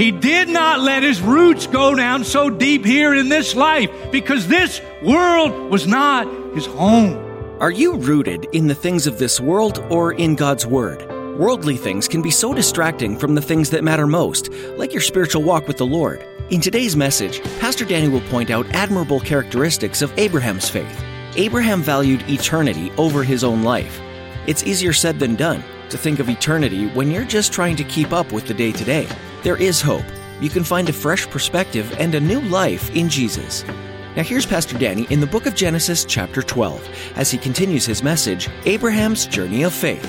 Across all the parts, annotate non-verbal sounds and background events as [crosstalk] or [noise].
He did not let his roots go down so deep here in this life because this world was not his home. Are you rooted in the things of this world or in God's Word? Worldly things can be so distracting from the things that matter most, like your spiritual walk with the Lord. In today's message, Pastor Danny will point out admirable characteristics of Abraham's faith. Abraham valued eternity over his own life. It's easier said than done to think of eternity when you're just trying to keep up with the day to day. There is hope. You can find a fresh perspective and a new life in Jesus. Now, here's Pastor Danny in the book of Genesis, chapter 12, as he continues his message Abraham's Journey of Faith.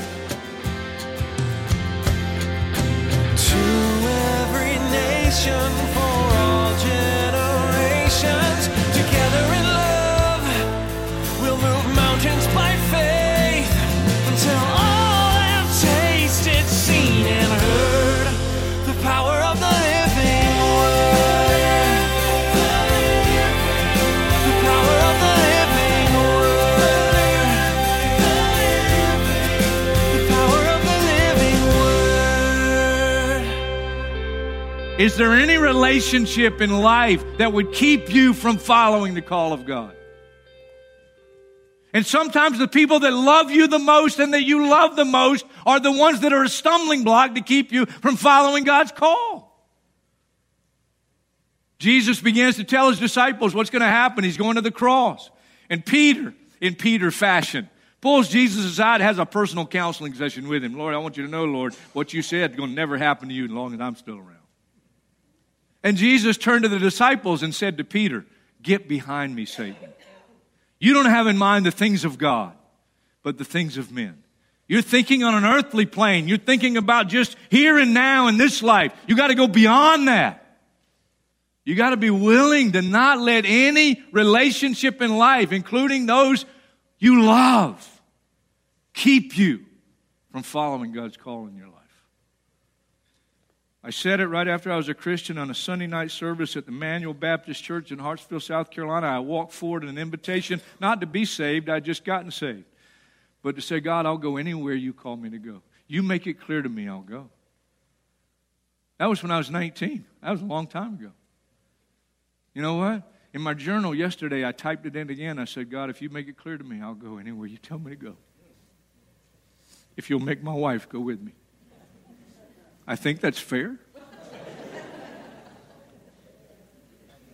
Is there any relationship in life that would keep you from following the call of God? And sometimes the people that love you the most and that you love the most are the ones that are a stumbling block to keep you from following God's call. Jesus begins to tell his disciples what's going to happen. He's going to the cross. And Peter, in Peter fashion, pulls Jesus aside, has a personal counseling session with him. Lord, I want you to know, Lord, what you said is going to never happen to you as long as I'm still around. And Jesus turned to the disciples and said to Peter, Get behind me, Satan. You don't have in mind the things of God, but the things of men. You're thinking on an earthly plane. You're thinking about just here and now in this life. You got to go beyond that. You got to be willing to not let any relationship in life, including those you love, keep you from following God's call in your life. I said it right after I was a Christian on a Sunday night service at the Emmanuel Baptist Church in Hartsville, South Carolina. I walked forward in an invitation not to be saved, I'd just gotten saved, but to say, God, I'll go anywhere you call me to go. You make it clear to me, I'll go. That was when I was 19. That was a long time ago. You know what? In my journal yesterday, I typed it in again. I said, God, if you make it clear to me, I'll go anywhere you tell me to go. If you'll make my wife go with me. I think that's fair.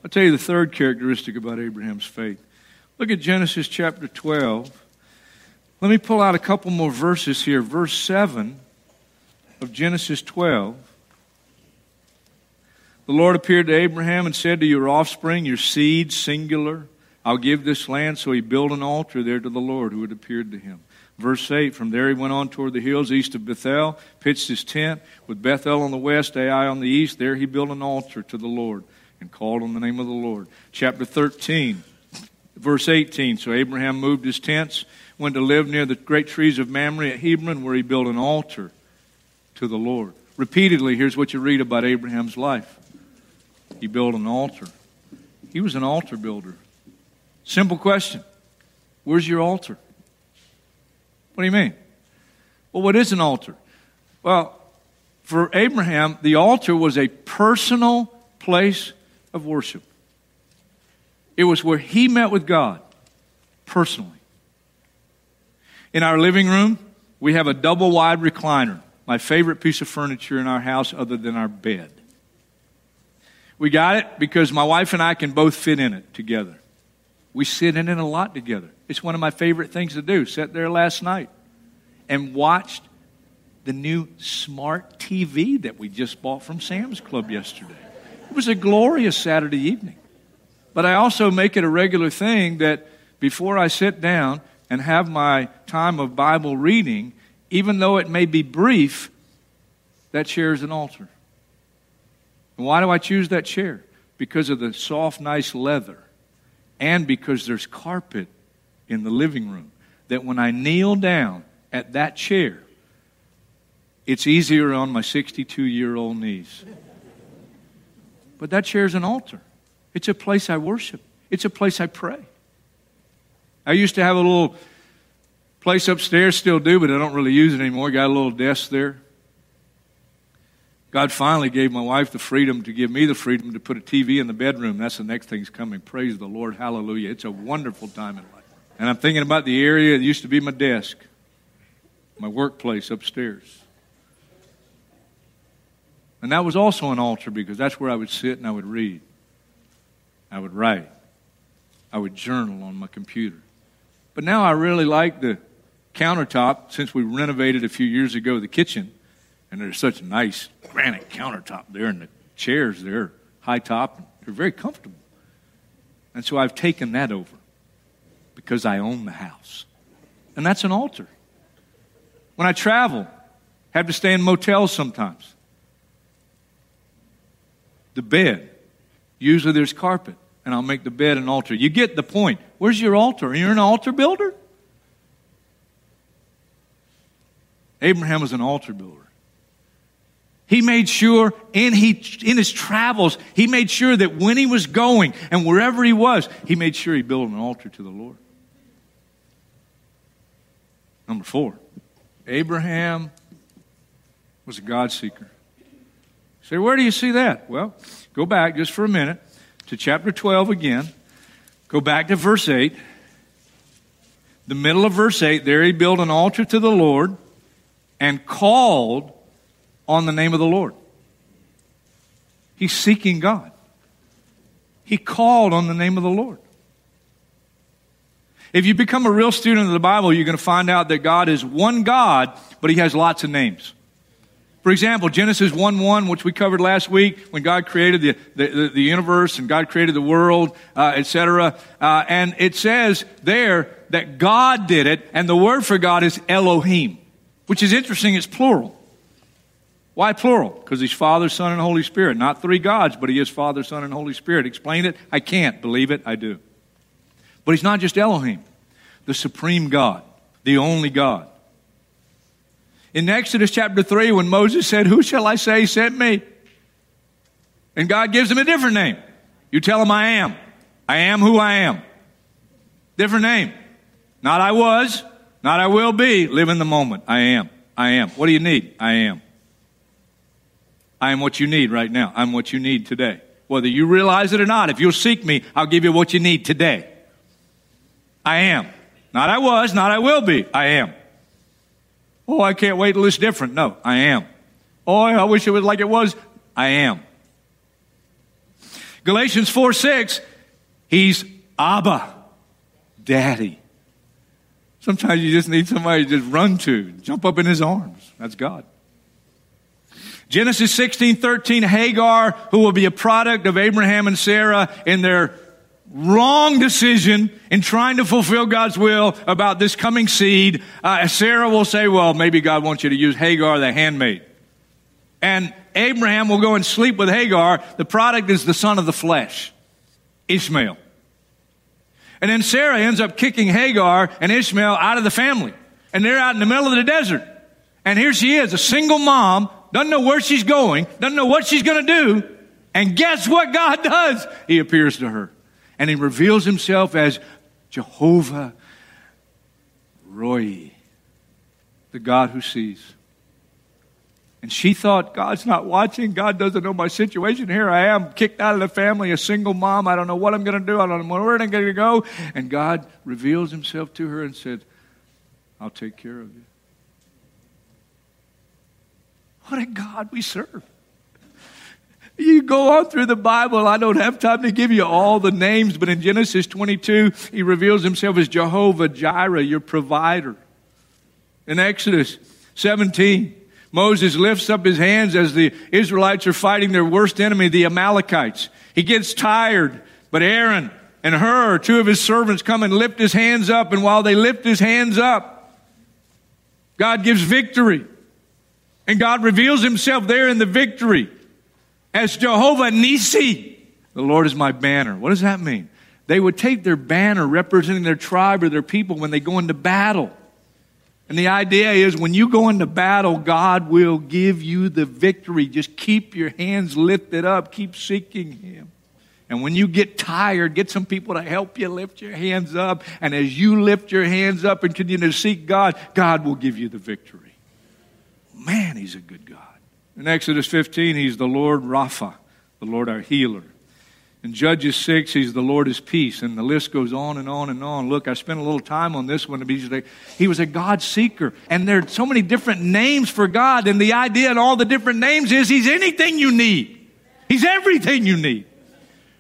I'll tell you the third characteristic about Abraham's faith. Look at Genesis chapter 12. Let me pull out a couple more verses here. Verse 7 of Genesis 12. The Lord appeared to Abraham and said to your offspring, your seed, singular, I'll give this land. So he built an altar there to the Lord who had appeared to him. Verse 8 From there he went on toward the hills east of Bethel, pitched his tent with Bethel on the west, Ai on the east. There he built an altar to the Lord and called on the name of the Lord. Chapter 13, verse 18 So Abraham moved his tents, went to live near the great trees of Mamre at Hebron, where he built an altar to the Lord. Repeatedly, here's what you read about Abraham's life he built an altar. He was an altar builder. Simple question Where's your altar? What do you mean? Well, what is an altar? Well, for Abraham, the altar was a personal place of worship. It was where he met with God personally. In our living room, we have a double wide recliner, my favorite piece of furniture in our house other than our bed. We got it because my wife and I can both fit in it together. We sit in it a lot together. It's one of my favorite things to do. Sat there last night and watched the new smart TV that we just bought from Sam's Club yesterday. It was a glorious Saturday evening. But I also make it a regular thing that before I sit down and have my time of Bible reading, even though it may be brief, that chair is an altar. And why do I choose that chair? Because of the soft, nice leather, and because there's carpet in the living room. That when I kneel down at that chair, it's easier on my 62 year old knees. But that chair is an altar. It's a place I worship. It's a place I pray. I used to have a little place upstairs, still do, but I don't really use it anymore. Got a little desk there. God finally gave my wife the freedom to give me the freedom to put a TV in the bedroom. That's the next thing's coming. Praise the Lord. Hallelujah. It's a wonderful time in life. And I'm thinking about the area that used to be my desk, my workplace upstairs. And that was also an altar because that's where I would sit and I would read. I would write. I would journal on my computer. But now I really like the countertop since we renovated a few years ago the kitchen. And there's such nice granite countertop there, and the chairs there, high top, they're very comfortable. And so I've taken that over because I own the house. And that's an altar. When I travel, have to stay in motels sometimes. The bed, usually there's carpet, and I'll make the bed an altar. You get the point. Where's your altar? Are You're an altar builder? Abraham was an altar builder. He made sure in, he, in his travels, he made sure that when he was going and wherever he was, he made sure he built an altar to the Lord. Number four, Abraham was a God seeker. Say, where do you see that? Well, go back just for a minute to chapter 12 again. Go back to verse 8. The middle of verse 8, there he built an altar to the Lord and called on the name of the Lord. He's seeking God. He called on the name of the Lord. If you become a real student of the Bible, you're going to find out that God is one God, but He has lots of names. For example, Genesis 1 1, which we covered last week, when God created the, the, the universe and God created the world, uh, etc. Uh, and it says there that God did it, and the word for God is Elohim, which is interesting, it's plural. Why plural? Because he's Father, Son, and Holy Spirit. Not three gods, but he is Father, Son, and Holy Spirit. Explain it? I can't. Believe it? I do. But he's not just Elohim, the supreme God, the only God. In Exodus chapter 3, when Moses said, Who shall I say sent me? And God gives him a different name. You tell him, I am. I am who I am. Different name. Not I was, not I will be. Live in the moment. I am. I am. What do you need? I am. I am what you need right now. I'm what you need today. Whether you realize it or not, if you'll seek me, I'll give you what you need today. I am. Not I was, not I will be. I am. Oh, I can't wait till it's different. No, I am. Oh, I wish it was like it was. I am. Galatians 4 6, he's Abba, Daddy. Sometimes you just need somebody to just run to, jump up in his arms. That's God. Genesis 16, 13, Hagar, who will be a product of Abraham and Sarah in their wrong decision in trying to fulfill God's will about this coming seed. Uh, Sarah will say, well, maybe God wants you to use Hagar, the handmaid. And Abraham will go and sleep with Hagar. The product is the son of the flesh, Ishmael. And then Sarah ends up kicking Hagar and Ishmael out of the family. And they're out in the middle of the desert. And here she is, a single mom doesn't know where she's going, doesn't know what she's going to do. And guess what God does? He appears to her. And he reveals himself as Jehovah Roi, the God who sees. And she thought, God's not watching. God doesn't know my situation. Here I am, kicked out of the family, a single mom. I don't know what I'm going to do. I don't know where I'm going to go. And God reveals himself to her and said, I'll take care of you. What a God we serve. You go on through the Bible. I don't have time to give you all the names, but in Genesis 22, he reveals himself as Jehovah Jireh, your provider. In Exodus 17, Moses lifts up his hands as the Israelites are fighting their worst enemy, the Amalekites. He gets tired, but Aaron and Hur, two of his servants, come and lift his hands up, and while they lift his hands up, God gives victory. And God reveals himself there in the victory as Jehovah Nisi. The Lord is my banner. What does that mean? They would take their banner representing their tribe or their people when they go into battle. And the idea is when you go into battle, God will give you the victory. Just keep your hands lifted up, keep seeking Him. And when you get tired, get some people to help you lift your hands up. And as you lift your hands up and continue to seek God, God will give you the victory. Man, He's a good God. In Exodus 15, He's the Lord Rapha, the Lord our healer. In Judges 6, He's the Lord is peace. And the list goes on and on and on. Look, I spent a little time on this one. He was a God seeker. And there are so many different names for God. And the idea in all the different names is He's anything you need, He's everything you need.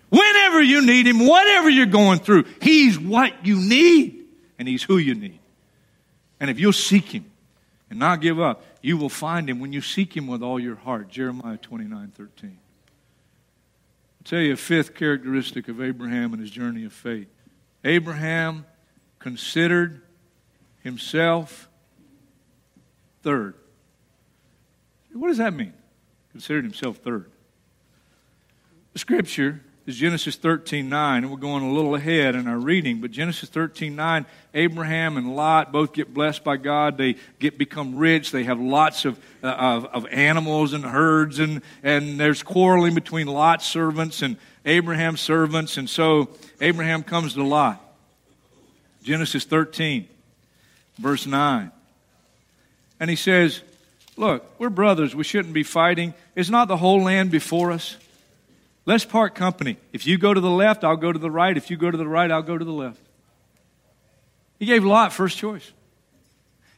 Whenever you need Him, whatever you're going through, He's what you need. And He's who you need. And if you'll seek Him and not give up, you will find him when you seek him with all your heart. Jeremiah 29 13. I'll tell you a fifth characteristic of Abraham and his journey of faith. Abraham considered himself third. What does that mean? Considered himself third. The scripture is Genesis 13 9, and we're going a little ahead in our reading, but Genesis 13 9, Abraham and Lot both get blessed by God. They get become rich. They have lots of, uh, of, of, animals and herds, and, and there's quarreling between Lot's servants and Abraham's servants, and so Abraham comes to Lot. Genesis 13, verse 9. And he says, Look, we're brothers. We shouldn't be fighting. Is not the whole land before us? Let's part company. If you go to the left, I'll go to the right. If you go to the right, I'll go to the left. He gave Lot first choice.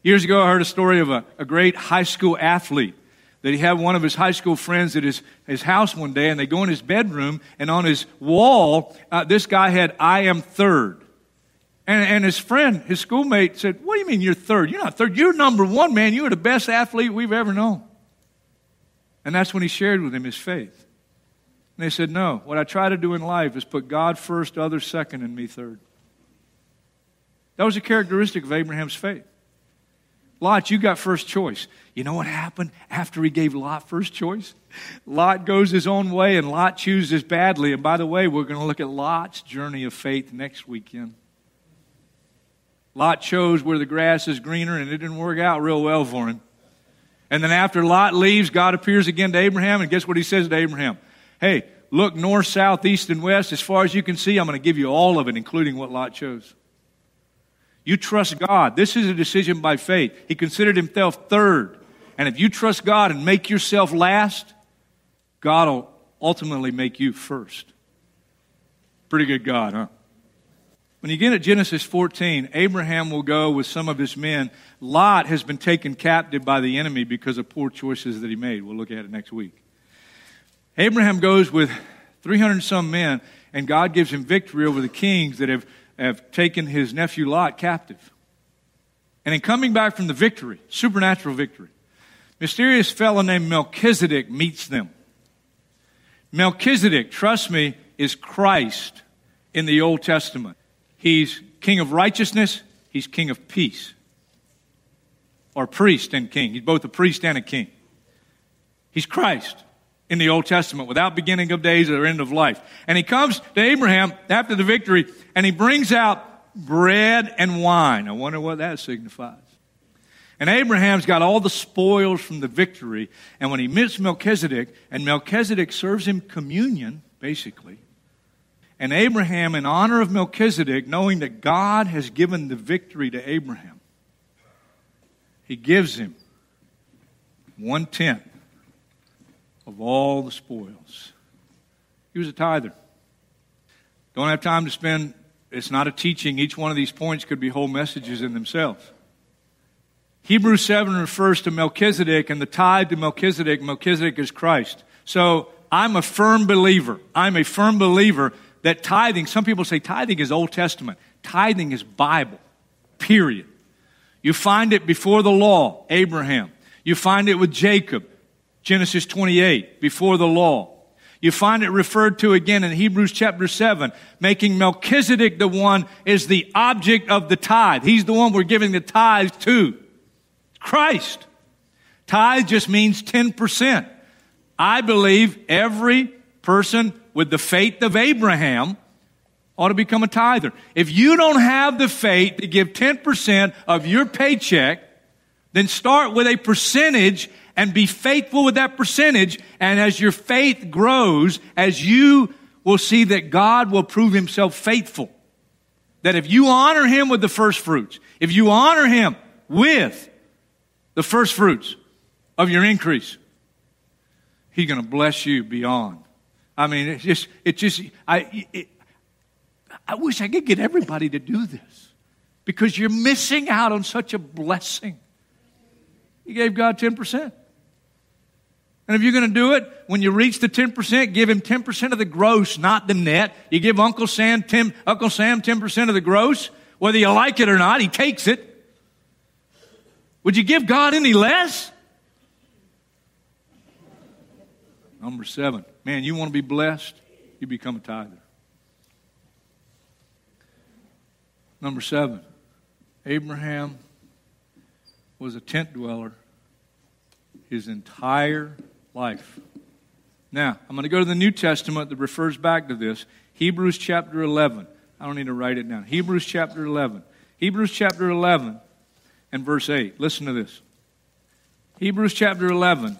Years ago, I heard a story of a, a great high school athlete that he had one of his high school friends at his, his house one day, and they go in his bedroom, and on his wall, uh, this guy had, I am third. And, and his friend, his schoolmate, said, What do you mean you're third? You're not third. You're number one, man. You are the best athlete we've ever known. And that's when he shared with him his faith. And they said, No, what I try to do in life is put God first, others second, and me third. That was a characteristic of Abraham's faith. Lot, you got first choice. You know what happened after he gave Lot first choice? Lot goes his own way and Lot chooses badly. And by the way, we're going to look at Lot's journey of faith next weekend. Lot chose where the grass is greener and it didn't work out real well for him. And then after Lot leaves, God appears again to Abraham, and guess what he says to Abraham? Hey, look north, south, east, and west. As far as you can see, I'm going to give you all of it, including what Lot chose. You trust God. This is a decision by faith. He considered himself third. And if you trust God and make yourself last, God will ultimately make you first. Pretty good God, huh? When you get at Genesis 14, Abraham will go with some of his men. Lot has been taken captive by the enemy because of poor choices that he made. We'll look at it next week. Abraham goes with 300 some men, and God gives him victory over the kings that have, have taken his nephew Lot captive. And in coming back from the victory, supernatural victory, mysterious fellow named Melchizedek meets them. Melchizedek, trust me, is Christ in the Old Testament. He's king of righteousness, he's king of peace. Or priest and king. He's both a priest and a king. He's Christ in the Old Testament without beginning of days or end of life. And he comes to Abraham after the victory and he brings out bread and wine. I wonder what that signifies. And Abraham's got all the spoils from the victory. And when he meets Melchizedek, and Melchizedek serves him communion, basically. And Abraham, in honor of Melchizedek, knowing that God has given the victory to Abraham, he gives him one tenth of all the spoils. He was a tither. Don't have time to spend, it's not a teaching. Each one of these points could be whole messages in themselves. Hebrews 7 refers to Melchizedek and the tithe to Melchizedek. Melchizedek is Christ. So I'm a firm believer. I'm a firm believer that tithing, some people say tithing is Old Testament. Tithing is Bible, period. You find it before the law, Abraham. You find it with Jacob, Genesis 28, before the law. You find it referred to again in Hebrews chapter 7, making Melchizedek the one is the object of the tithe. He's the one we're giving the tithe to. Christ. Tithe just means 10%. I believe every person with the faith of Abraham ought to become a tither. If you don't have the faith to give 10% of your paycheck, then start with a percentage and be faithful with that percentage. And as your faith grows, as you will see that God will prove himself faithful. That if you honor him with the first fruits, if you honor him with the first fruits of your increase, he's going to bless you beyond. I mean, it's just, it just, I, it, I wish I could get everybody to do this because you're missing out on such a blessing. You gave God 10%. And if you're going to do it, when you reach the 10%, give him 10% of the gross, not the net. You give Uncle Sam 10, Uncle Sam 10% of the gross, whether you like it or not, he takes it. Would you give God any less? Number seven. Man, you want to be blessed? You become a tither. Number seven. Abraham was a tent dweller his entire life. Now, I'm going to go to the New Testament that refers back to this. Hebrews chapter 11. I don't need to write it down. Hebrews chapter 11. Hebrews chapter 11 and verse 8. Listen to this. Hebrews chapter 11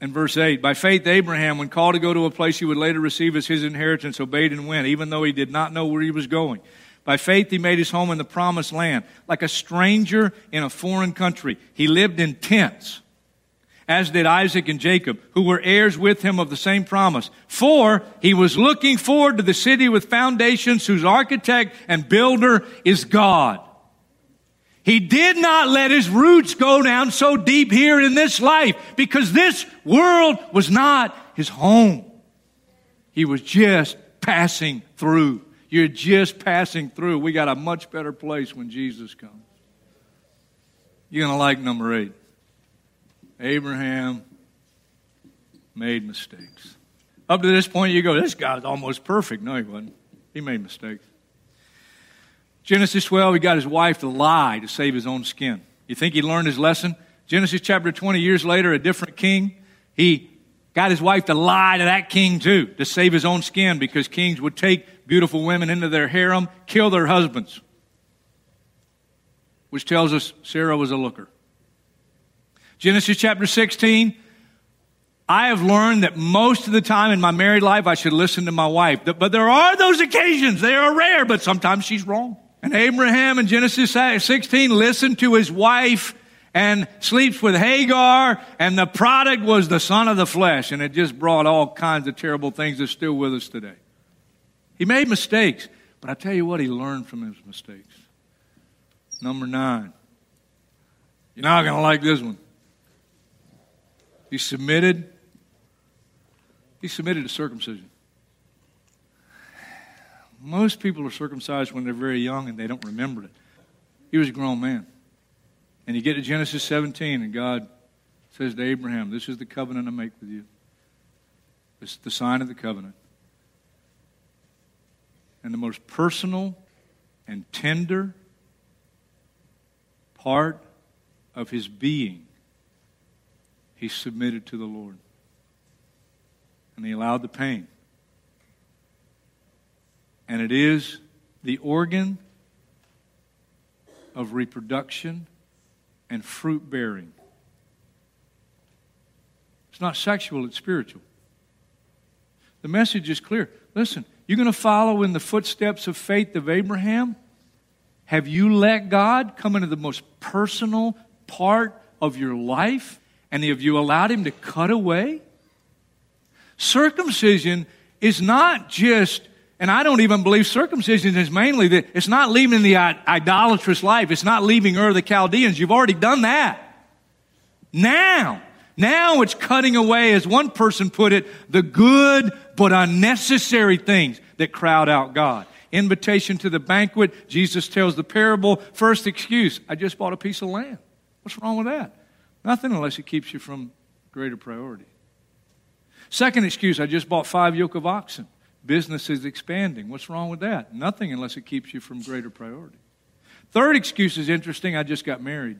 and verse 8. By faith, Abraham, when called to go to a place he would later receive as his inheritance, obeyed and went, even though he did not know where he was going. By faith, he made his home in the promised land, like a stranger in a foreign country. He lived in tents as did Isaac and Jacob, who were heirs with him of the same promise. For he was looking forward to the city with foundations whose architect and builder is God. He did not let his roots go down so deep here in this life because this world was not his home. He was just passing through. You're just passing through. We got a much better place when Jesus comes. You're going to like number eight. Abraham made mistakes. Up to this point, you go, this guy's almost perfect. No, he wasn't. He made mistakes. Genesis 12, he got his wife to lie to save his own skin. You think he learned his lesson? Genesis chapter 20 years later, a different king, he got his wife to lie to that king too, to save his own skin because kings would take beautiful women into their harem, kill their husbands. Which tells us Sarah was a looker. Genesis chapter 16. I have learned that most of the time in my married life I should listen to my wife. But there are those occasions. They are rare, but sometimes she's wrong. And Abraham in Genesis 16 listened to his wife and sleeps with Hagar, and the product was the son of the flesh, and it just brought all kinds of terrible things that's still with us today. He made mistakes, but I tell you what, he learned from his mistakes. Number nine. You're not going to like this one. He submitted. He submitted to circumcision. Most people are circumcised when they're very young and they don't remember it. He was a grown man. And you get to Genesis 17, and God says to Abraham, This is the covenant I make with you. Is the sign of the covenant. And the most personal and tender part of his being he submitted to the Lord. And he allowed the pain. And it is the organ of reproduction and fruit bearing. It's not sexual, it's spiritual. The message is clear. Listen, you're going to follow in the footsteps of faith of Abraham? Have you let God come into the most personal part of your life? And have you allowed him to cut away? Circumcision is not just, and I don't even believe circumcision is mainly that it's not leaving the idolatrous life. It's not leaving Ur the Chaldeans. You've already done that. Now, Now it's cutting away, as one person put it, the good but unnecessary things that crowd out God. Invitation to the banquet, Jesus tells the parable. First excuse, I just bought a piece of land. What's wrong with that? Nothing unless it keeps you from greater priority. Second excuse, I just bought five yoke of oxen. Business is expanding. What's wrong with that? Nothing unless it keeps you from greater priority. Third excuse is interesting, I just got married.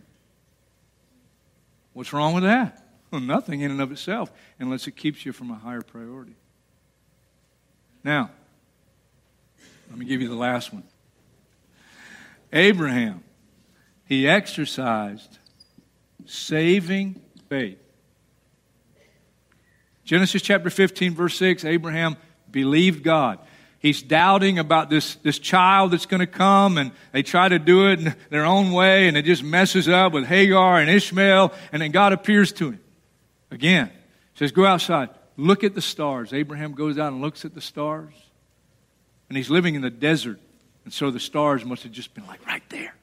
What's wrong with that? [laughs] Well, nothing in and of itself unless it keeps you from a higher priority. Now, let me give you the last one. Abraham, he exercised saving faith. Genesis chapter 15, verse 6 Abraham believed God. He's doubting about this, this child that's going to come, and they try to do it in their own way, and it just messes up with Hagar and Ishmael, and then God appears to him. Again, says, Go outside, look at the stars. Abraham goes out and looks at the stars, and he's living in the desert, and so the stars must have just been like right there.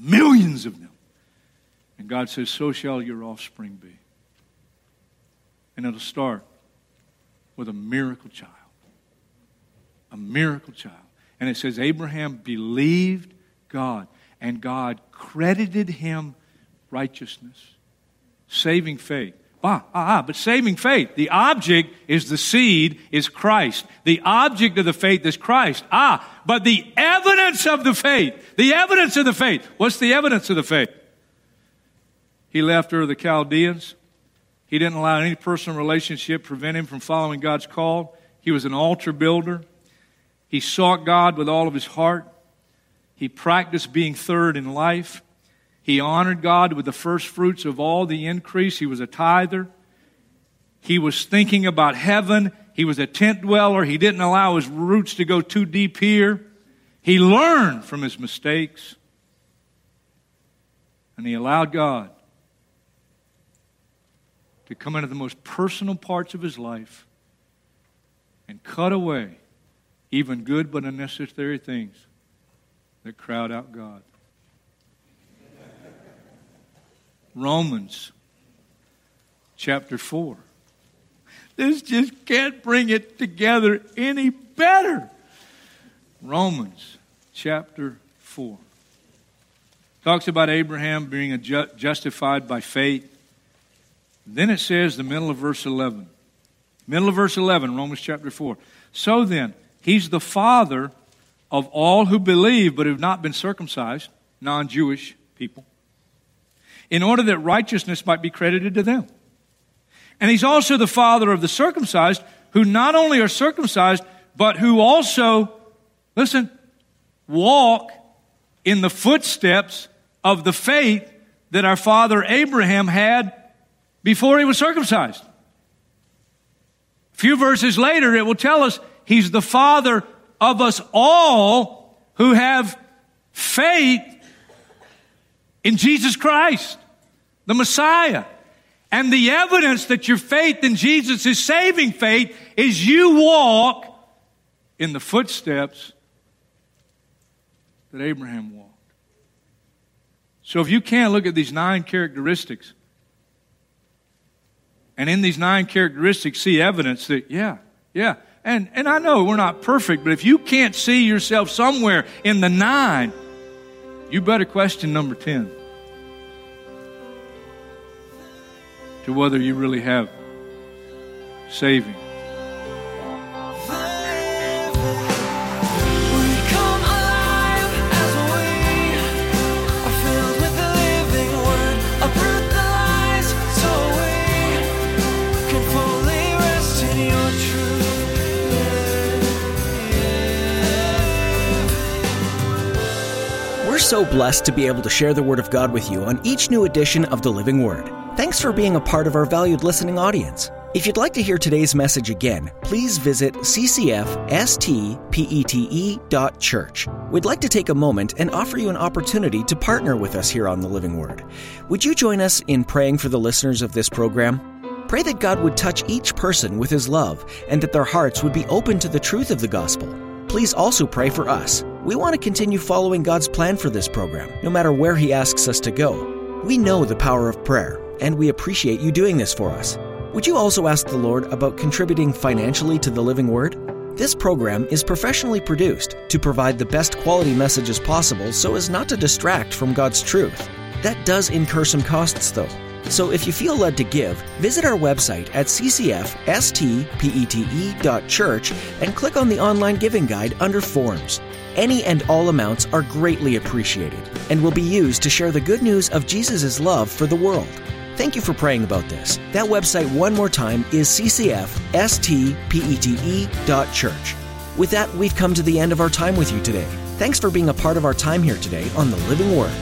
Millions of them. And God says, So shall your offspring be. And it'll start with a miracle child. A miracle child. And it says, Abraham believed God, and God credited him righteousness, saving faith. Ah, ah, ah, but saving faith. The object is the seed, is Christ. The object of the faith is Christ. Ah, but the evidence of the faith, the evidence of the faith. What's the evidence of the faith? He left of the Chaldeans. He didn't allow any personal relationship prevent him from following God's call. He was an altar builder. He sought God with all of his heart. He practiced being third in life. He honored God with the first fruits of all the increase. He was a tither. He was thinking about heaven. He was a tent dweller. He didn't allow his roots to go too deep here. He learned from his mistakes. And he allowed God to come into the most personal parts of his life and cut away even good but unnecessary things that crowd out God. Romans chapter 4. This just can't bring it together any better. Romans chapter 4 talks about Abraham being ju- justified by faith. Then it says, the middle of verse 11. Middle of verse 11, Romans chapter 4. So then, he's the father of all who believe but have not been circumcised, non Jewish people, in order that righteousness might be credited to them. And he's also the father of the circumcised, who not only are circumcised, but who also, listen, walk in the footsteps of the faith that our father Abraham had before he was circumcised. A few verses later, it will tell us he's the father of us all who have faith in Jesus Christ, the Messiah. And the evidence that your faith in Jesus is saving faith is you walk in the footsteps that Abraham walked. So if you can't look at these nine characteristics and in these nine characteristics see evidence that, yeah, yeah. And, and I know we're not perfect, but if you can't see yourself somewhere in the nine, you better question number 10 to whether you really have saving. So blessed to be able to share the Word of God with you on each new edition of The Living Word. Thanks for being a part of our valued listening audience. If you'd like to hear today's message again, please visit ccfstpete.church. We'd like to take a moment and offer you an opportunity to partner with us here on The Living Word. Would you join us in praying for the listeners of this program? Pray that God would touch each person with His love and that their hearts would be open to the truth of the gospel. Please also pray for us. We want to continue following God's plan for this program, no matter where He asks us to go. We know the power of prayer, and we appreciate you doing this for us. Would you also ask the Lord about contributing financially to the Living Word? This program is professionally produced to provide the best quality messages possible so as not to distract from God's truth. That does incur some costs, though. So if you feel led to give, visit our website at ccfstpete.church and click on the online giving guide under Forms. Any and all amounts are greatly appreciated and will be used to share the good news of Jesus' love for the world. Thank you for praying about this. That website, one more time, is ccfstpete.church. With that, we've come to the end of our time with you today. Thanks for being a part of our time here today on the Living Word.